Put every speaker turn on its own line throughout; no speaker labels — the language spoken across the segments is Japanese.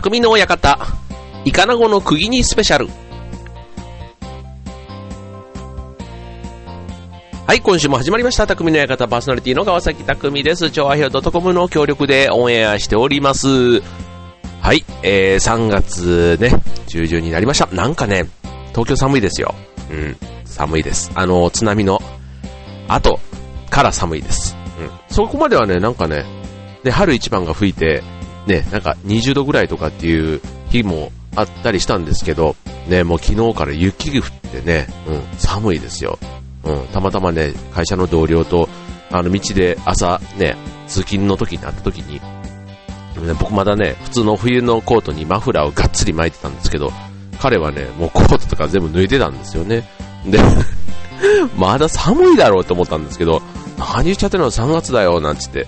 匠の館、イカナゴの釘にスペシャル。はい、今週も始まりました。匠の館パーソナリティの川崎匠です。超和平 .com の協力でオンエアしております。はい、えー、3月ね、中旬になりました。なんかね、東京寒いですよ。うん、寒いです。あの、津波の後から寒いです。うん、そこまではね、なんかね、で、春一番が吹いて、ね、なんか20度ぐらいとかっていう日もあったりしたんですけど、ね、もう昨日から雪が降ってね、うん、寒いですよ。うん、たまたまね、会社の同僚と、あの、道で朝ね、通勤の時に会った時に、僕まだね、普通の冬のコートにマフラーをがっつり巻いてたんですけど、彼はね、もうコートとか全部脱いでたんですよね。で、まだ寒いだろうと思ったんですけど、何言っちゃってるの3月だよ、なんつって。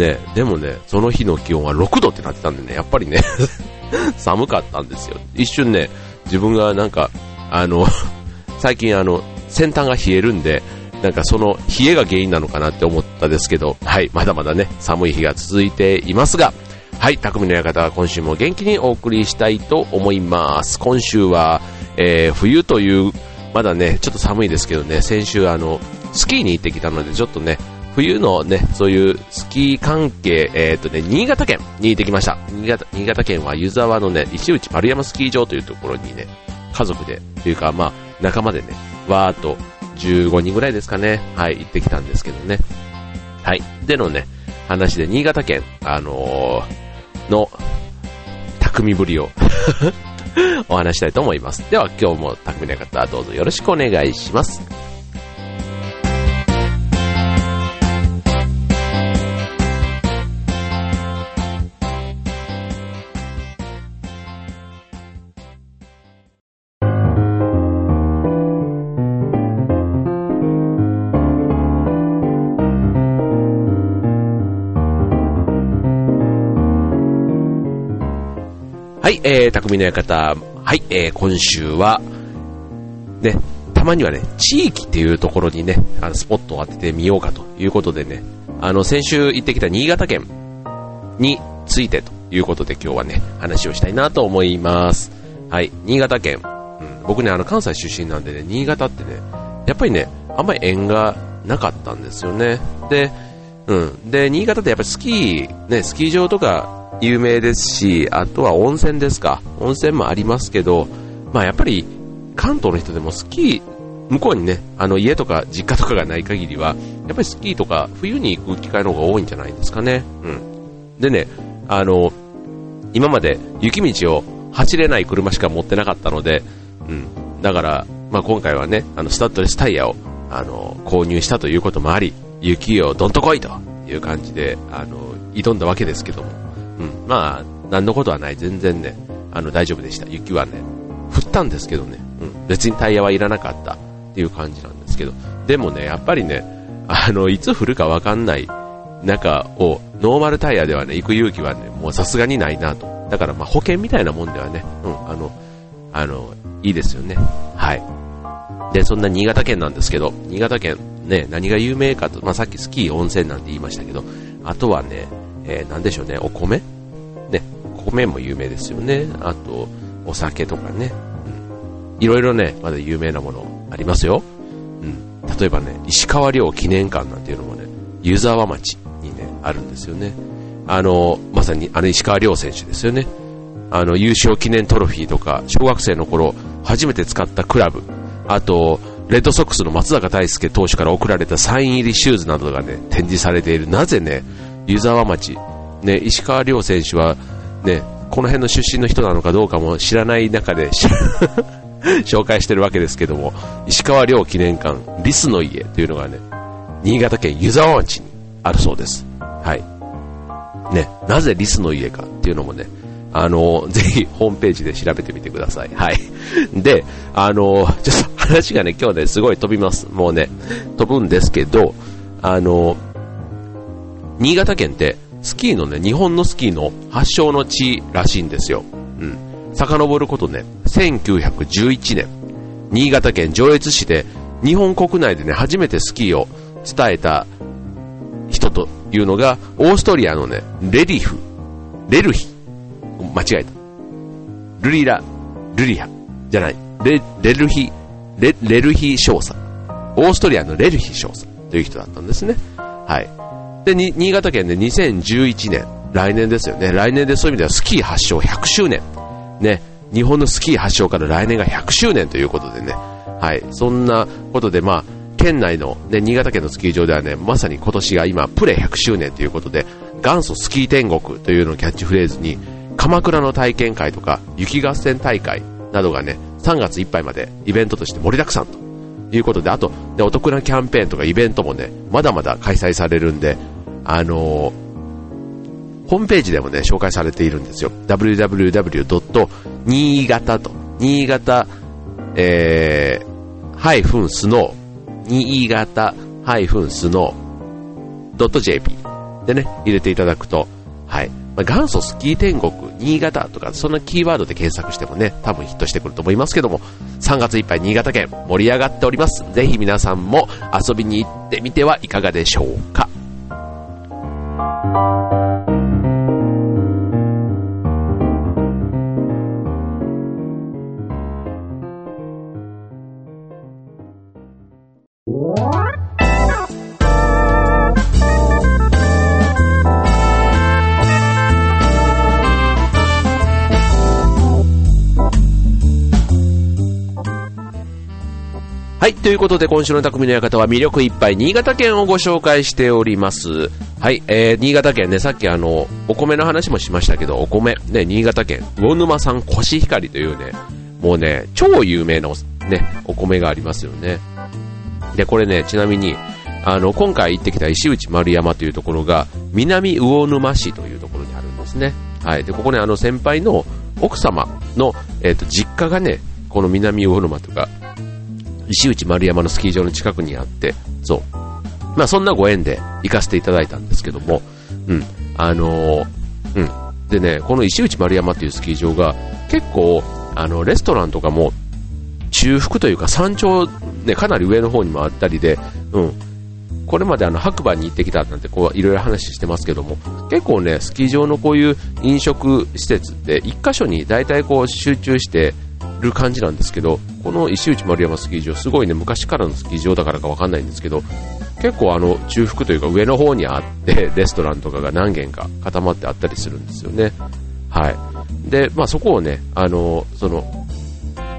ね、でもね、その日の気温は6度ってなってたんでね、やっぱりね、寒かったんですよ。一瞬ね、自分がなんか、あの、最近あの、先端が冷えるんで、なんかその冷えが原因なのかなって思ったですけど、はい、まだまだね、寒い日が続いていますが、はい、匠の館は今週も元気にお送りしたいと思います。今週は、えー、冬という、まだね、ちょっと寒いですけどね、先週あの、スキーに行ってきたので、ちょっとね、冬のね、そういうスキー関係、えっ、とね、新潟県に行ってきました。新潟、新潟県は湯沢のね、石内丸山スキー場というところにね、家族で、というかまあ、仲間でね、わーっと15人ぐらいですかね、はい、行ってきたんですけどね。はい。でのね、話で新潟県、あのー、の、匠ぶりを お話したいと思います。では今日も匠の方どうぞよろしくお願いします。はい、えー、匠の館、はい、えー、今週は、ね、たまにはね、地域っていうところにね、あの、スポットを当ててみようかということでね、あの、先週行ってきた新潟県についてということで今日はね、話をしたいなと思います。はい、新潟県、うん、僕ね、あの、関西出身なんでね、新潟ってね、やっぱりね、あんまり縁がなかったんですよね。で、うん。で、新潟ってやっぱりスキー、ね、スキー場とか有名ですし、あとは温泉ですか。温泉もありますけど、まあやっぱり関東の人でもスキー、向こうにね、あの家とか実家とかがない限りは、やっぱりスキーとか冬に行く機会の方が多いんじゃないですかね。うん。でね、あの、今まで雪道を走れない車しか持ってなかったので、うん。だから、まあ今回はね、あのスタッドレスタイヤを、あの、購入したということもあり、雪をどんと来いという感じで、あの、挑んだわけですけども、うん、まあ、何のことはない。全然ね、あの、大丈夫でした。雪はね、降ったんですけどね、うん、別にタイヤはいらなかったっていう感じなんですけど、でもね、やっぱりね、あの、いつ降るかわかんない中を、ノーマルタイヤではね、行く勇気はね、もうさすがにないなと。だからまあ、保険みたいなもんではね、うん、あの、あの、いいですよね。はい。で、そんな新潟県なんですけど、新潟県、ね、何が有名かと、まあ、さっきスキー温泉なんて言いましたけど、あとはね、えー、でしょうね、お米？ね、米も有名ですよね。あと、お酒とかね。いろいろね、まだ有名なものありますよ。うん。例えばね、石川遼記念館なんていうのもね、湯沢町にね、あるんですよね。あの、まさにあの石川遼選手ですよね。あの、優勝記念トロフィーとか、小学生の頃、初めて使ったクラブ、あと、レッドソックスの松坂大輔投手から送られたサイン入りシューズなどがね、展示されている。なぜね、湯沢町、ね、石川遼選手は、ね、この辺の出身の人なのかどうかも知らない中で 紹介してるわけですけども、石川遼記念館、リスの家というのがね、新潟県湯沢町にあるそうです。はい。ね、なぜリスの家かっていうのもね、あの、ぜひホームページで調べてみてください。はい。で、あの、ちょっと話がね、今日ね、すごい飛びます。もうね、飛ぶんですけど、あの、新潟県って、スキーのね、日本のスキーの発祥の地らしいんですよ。うん。遡ることね、1911年、新潟県上越市で、日本国内でね、初めてスキーを伝えた人というのが、オーストリアのね、レリフ、レルヒ、間違えた。ルリラ、ルリハ、じゃない、レレルヒ、レレルヒ少佐。オーストリアのレルヒ少佐という人だったんですね。はい。で、新潟県で2011年、来年ですよね。来年でそういう意味ではスキー発祥100周年。ね。日本のスキー発祥から来年が100周年ということでね。はい。そんなことで、まあ、県内の、ね、新潟県のスキー場ではね、まさに今年が今、プレ100周年ということで、元祖スキー天国というのをキャッチフレーズに、鎌倉の体験会とか、雪合戦大会などがね、3月いっぱいまでイベントとして盛りだくさんということで、あと、ね、お得なキャンペーンとかイベントもね、まだまだ開催されるんで、あの、ホームページでもね、紹介されているんですよ。www. 新潟と、新潟、えー、ハイフンスノー、新潟ハイフンスノー .jp でね、入れていただくと、はい。まあ、元祖スキー天国、新潟とか、そんなキーワードで検索してもね、多分ヒットしてくると思いますけども、3月いっぱい新潟県盛り上がっております。ぜひ皆さんも遊びに行ってみてはいかがでしょうか。はい、ということで今週の匠の館は魅力いっぱい新潟県をご紹介しております。はい、えー、新潟県ね、さっきあの、お米の話もしましたけど、お米、ね、新潟県、魚沼産コシヒカリというね、もうね、超有名なね、お米がありますよね。で、これね、ちなみに、あの、今回行ってきた石内丸山というところが、南魚沼市というところにあるんですね。はい。で、ここね、あの、先輩の奥様の、えっ、ー、と、実家がね、この南魚沼とか、石内丸山のスキー場の近くにあって、そう。まあそんなご縁で行かせていただいたんですけども、うん、あのー、うん。でね、この石内丸山っていうスキー場が結構、あの、レストランとかも中腹というか山頂、ね、かなり上の方にもあったりで、うん。これまであの白馬に行ってきたなんてこういろいろ話してますけども、結構ね、スキー場のこういう飲食施設って一箇所に大体こう集中してる感じなんですけど、この石内丸山スキー場、すごいね、昔からのスキー場だからかわかんないんですけど、結構あの、中腹というか上の方にあって、レストランとかが何軒か固まってあったりするんですよね。はい。で、まあそこをね、あの、その、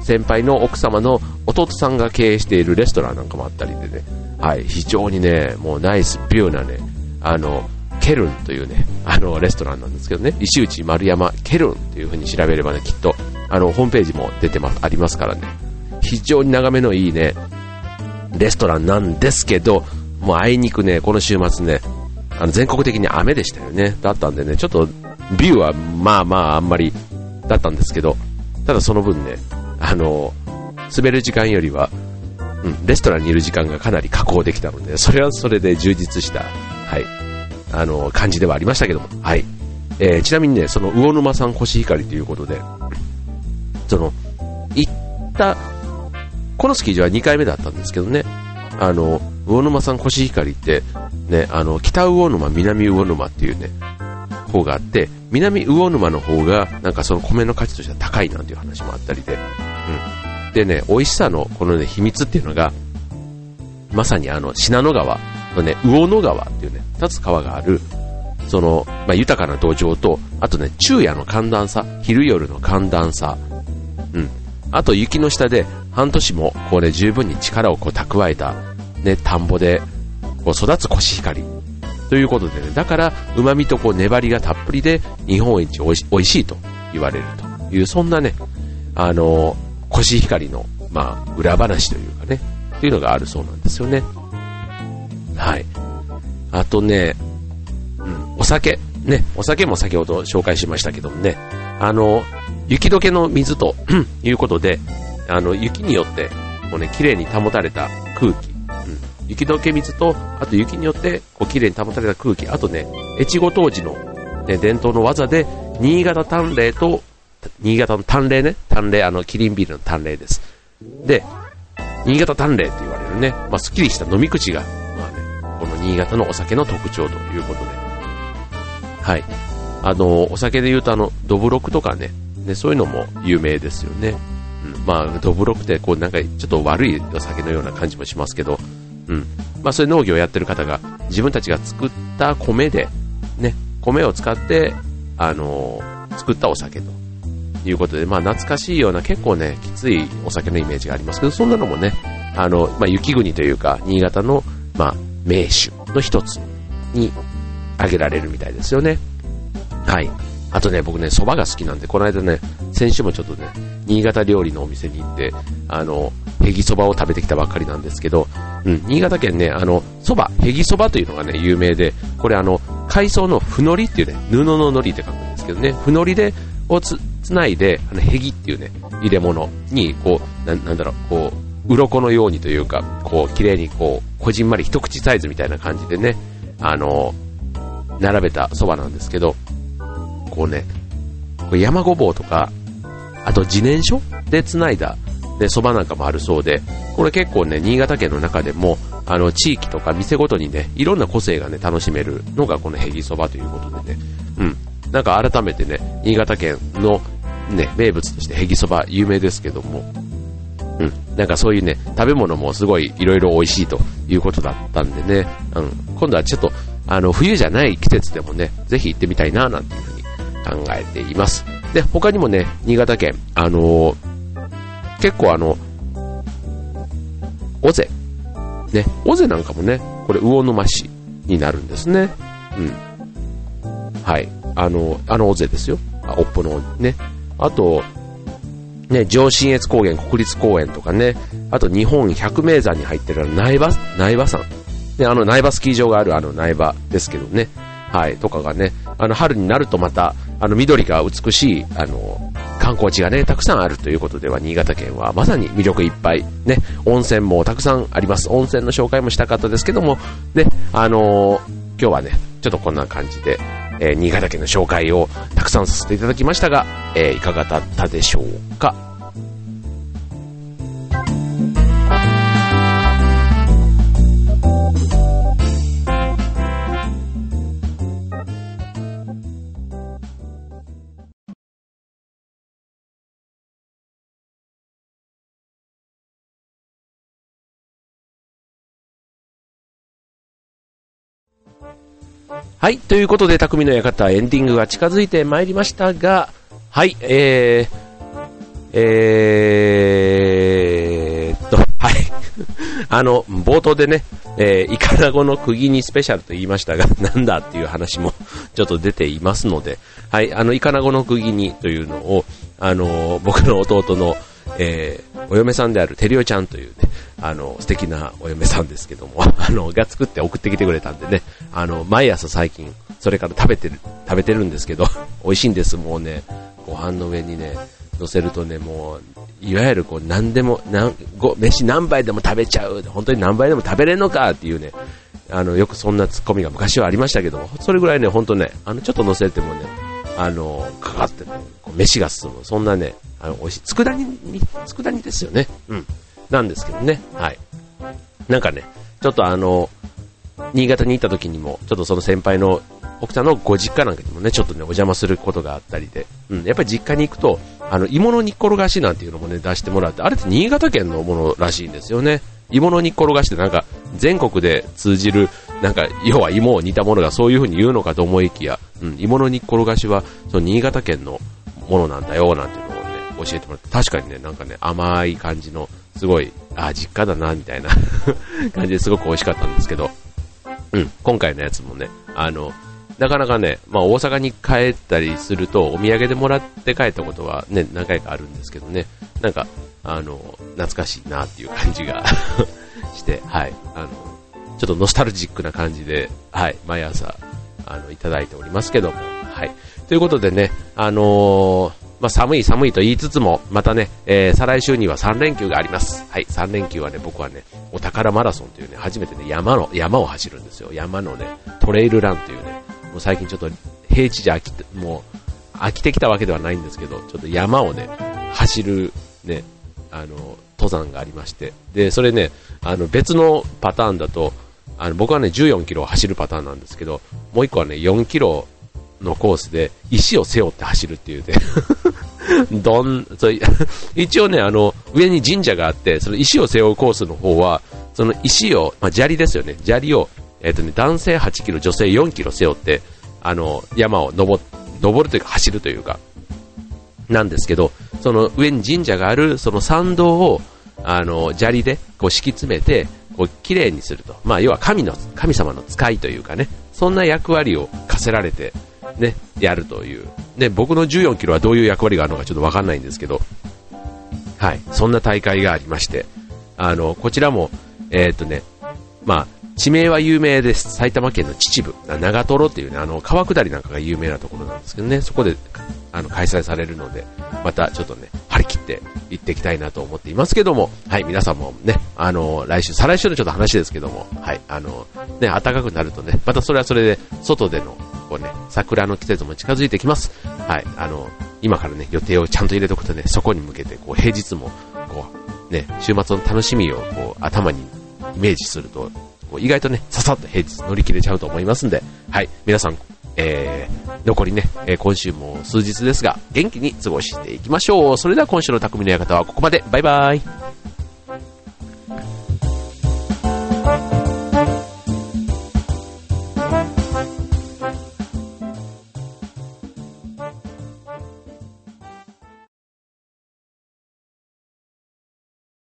先輩の奥様の弟さんが経営しているレストランなんかもあったりでね、はい、非常にね、もうナイスビューなね、あの、ケルンというね、あの、レストランなんですけどね、石内丸山ケルンという風に調べればね、きっと、あの、ホームページも出てます、ありますからね、非常に眺めのいいね、レストランなんですけど、もうあいにくね、この週末ね、あの、全国的に雨でしたよね。だったんでね、ちょっと、ビューはまあまああんまりだったんですけど、ただその分ね、あの、滑る時間よりは、うん、レストランにいる時間がかなり確保できたので、それはそれで充実した、はい、あの、感じではありましたけども、はい。えー、ちなみにね、その魚沼産コシヒカリということで、その、行った、このスキー場は2回目だったんですけどね、あの、魚沼産コシヒカリって、ね、あの、北魚沼、南魚沼っていうね、方があって、南魚沼の方が、なんかその米の価値としては高いなんていう話もあったりで、うん。でね、美味しさのこのね、秘密っていうのが、まさにあの、信濃川のね、魚野川っていうね、立つ川がある、その、まあ、豊かな土壌と、あとね、昼夜の寒暖差、昼夜の寒暖差、うん。あと雪の下で半年もこうね、十分に力をこう蓄えた、ね、田んぼで、こう育つコシヒカリ。ということでね、だから旨味とこう粘りがたっぷりで日本一おいし美味しいと言われるという、そんなね、あの、コシヒカリの、まあ、裏話というかね、っていうのがあるそうなんですよね。はい。あとね、うん、お酒。ね、お酒も先ほど紹介しましたけどもね、あの、雪解けの水ということで、あの、雪によって、こうね、綺麗に保たれた空気、雪解け水と、あと雪によって、こう、綺麗に保たれた空気、あとね、越後当時の、ね、伝統の技で、新潟淡麗と、新潟の淡麗ね、淡麗、あの、キリンビールの淡麗です。で、新潟淡麗って言われるね、まあ、すっきりした飲み口がまあねこの新潟のお酒の特徴ということで。はい。あの、お酒で言うとあの、ドブロクとかね、ね、そういうのも有名ですよね。うん、まあ、どぶろくってこうなんかちょっと悪いお酒のような感じもしますけど、うん。まあ、そういう農業をやってる方が自分たちが作った米で、ね、米を使って、あのー、作ったお酒ということで、まあ、懐かしいような結構ね、きついお酒のイメージがありますけど、そんなのもね、あの、まあ、雪国というか、新潟の、まあ、名手の一つに挙げられるみたいですよね。はい。あとね、僕ね、蕎麦が好きなんで、この間ね、先週もちょっとね、新潟料理のお店に行って、あの、へぎそばを食べてきたばっかりなんですけど、うん、新潟県ね、あの、蕎麦、へぎそばというのがね、有名で、これあの、海藻のふのりっていうね、布ののりって書くんですけどね、ふのりで、をつ、つないで、あの、へぎっていうね、入れ物に、こう、ななんだろう、こう、鱗のようにというか、こう、綺麗にこう、こじんまり一口サイズみたいな感じでね、あの、並べた蕎麦なんですけど、こうね、これ山ごぼうとか、あと自然書で繋いだ、ね、蕎麦なんかもあるそうで、これ結構ね、新潟県の中でも、あの、地域とか店ごとにね、いろんな個性がね、楽しめるのがこのヘギ蕎麦ということでね、うん。なんか改めてね、新潟県のね、名物としてヘギ蕎麦有名ですけども、うん。なんかそういうね、食べ物もすごいいろいろ美味しいということだったんでね、うん。今度はちょっと、あの、冬じゃない季節でもね、ぜひ行ってみたいな、なんていう考えています。で、他にもね、新潟県、あのー、結構あの、尾瀬。ね、尾瀬なんかもね、これ魚沼市になるんですね。うん。はい。あの、あの尾瀬ですよ。あ、おっぽのね。あと、ね、上信越高原国立公園とかね、あと日本百名山に入ってる苗場、苗場山。ね、あの苗場スキー場があるあの苗場ですけどね。はい、とかがね、あの春になるとまた、あの緑が美しい、あの、観光地がね、たくさんあるということでは、新潟県はまさに魅力いっぱい、ね、温泉もたくさんあります。温泉の紹介もしたかったですけども、ね、あのー、今日はね、ちょっとこんな感じで、えー、新潟県の紹介をたくさんさせていただきましたが、えー、いかがだったでしょうかはい、ということで、匠の館エンディングが近づいてまいりましたが、はい、えー、えーっと、はい。あの、冒頭でね、えー、イカナゴの釘にスペシャルと言いましたが、なんだっていう話も ちょっと出ていますので、はい、あの、イカナゴの釘にというのを、あの、僕の弟の、えー、お嫁さんであるテリオちゃんというね、あの、素敵なお嫁さんですけども、あの、が作って送ってきてくれたんでね、あの、毎朝最近、それから食べてる、食べてるんですけど、美味しいんです、もうね、ご飯の上にね、乗せるとね、もう、いわゆるこう、何でも、なんご飯何杯でも食べちゃう、本当に何杯でも食べれんのかっていうね、あの、よくそんなツッコミが昔はありましたけども、それぐらいね、本当ね、あの、ちょっと乗せてもね、あの、かかってね、こう飯が進む、そんなね、あの、美味しい。佃煮、佃煮ですよね。うん。なんですけどね。はい。なんかね、ちょっとあの、新潟に行った時にも、ちょっとその先輩の奥さんのご実家なんかにもね、ちょっとね、お邪魔することがあったりで、うん、やっぱり実家に行くと、あの、芋の煮っころがしなんていうのもね、出してもらって、あれって新潟県のものらしいんですよね。芋の煮っころがしってなんか、全国で通じる、なんか、要は芋を煮たものがそういう風に言うのかと思いきや、うん、芋の煮っころがしは、その新潟県のものなんだよ、なんていうのをね、教えてもらって、確かにね、なんかね、甘い感じの、すごい、あ、実家だな、みたいな 感じですごく美味しかったんですけど、うん、今回のやつもね、あの、なかなかね、まあ大阪に帰ったりすると、お土産でもらって帰ったことはね、何回かあるんですけどね、なんか、あの、懐かしいなっていう感じが して、はい、あの、ちょっとノスタルジックな感じで、はい、毎朝、あの、いただいておりますけども、はい。ということでね、あのーまあ、寒い寒いと言いつつも、またね、えー、再来週には3連休があります。はい、3連休はね、僕はね、お宝マラソンというね、初めてね、山の、山を走るんですよ。山のね、トレイルランというね、もう最近ちょっと平地じゃ飽きて、もう、飽きてきたわけではないんですけど、ちょっと山をね、走る、ね、あの、登山がありまして、で、それね、あの、別のパターンだと、あの、僕はね、14キロ走るパターンなんですけど、もう一個はね、4キロのコースで石を背負って走るっていうね どん、そ 一応ね、あの、上に神社があって、その石を背負うコースの方は、その石を、まあ、砂利ですよね。砂利を、えっ、ー、とね、男性8キロ、女性4キロ背負って、あの、山を登、登るというか走るというか、なんですけど、その上に神社がある、その参道を、あの、砂利でこう敷き詰めて、こう綺麗にすると。まあ、要は神の、神様の使いというかね、そんな役割を課せられて、ね、やるという。ね、僕の14キロはどういう役割があるのかちょっとわかんないんですけど、はい、そんな大会がありまして、あの、こちらも、えー、っとね、まあ、地名は有名です。埼玉県の秩父、長瀞っていうね、あの、川下りなんかが有名なところなんですけどね、そこで、あの、開催されるので、またちょっとね、張り切って行っていきたいなと思っていますけども、はい、皆さんもね、あの、来週、再来週のちょっと話ですけども、はい、あの、ね、暖かくなるとね、またそれはそれで、外での、こうね、桜の季節も近づいてきます。はい、あの、今からね、予定をちゃんと入れておくとね、そこに向けて、こう、平日も、こう、ね、週末の楽しみを、こう、頭にイメージすると、こう意外とね、ささっと平日乗り切れちゃうと思いますんで、はい、皆さん、えー、残りね、えー、今週も数日ですが、元気に過ごしていきましょう。それでは今週の匠の館はここまで。バイバイ。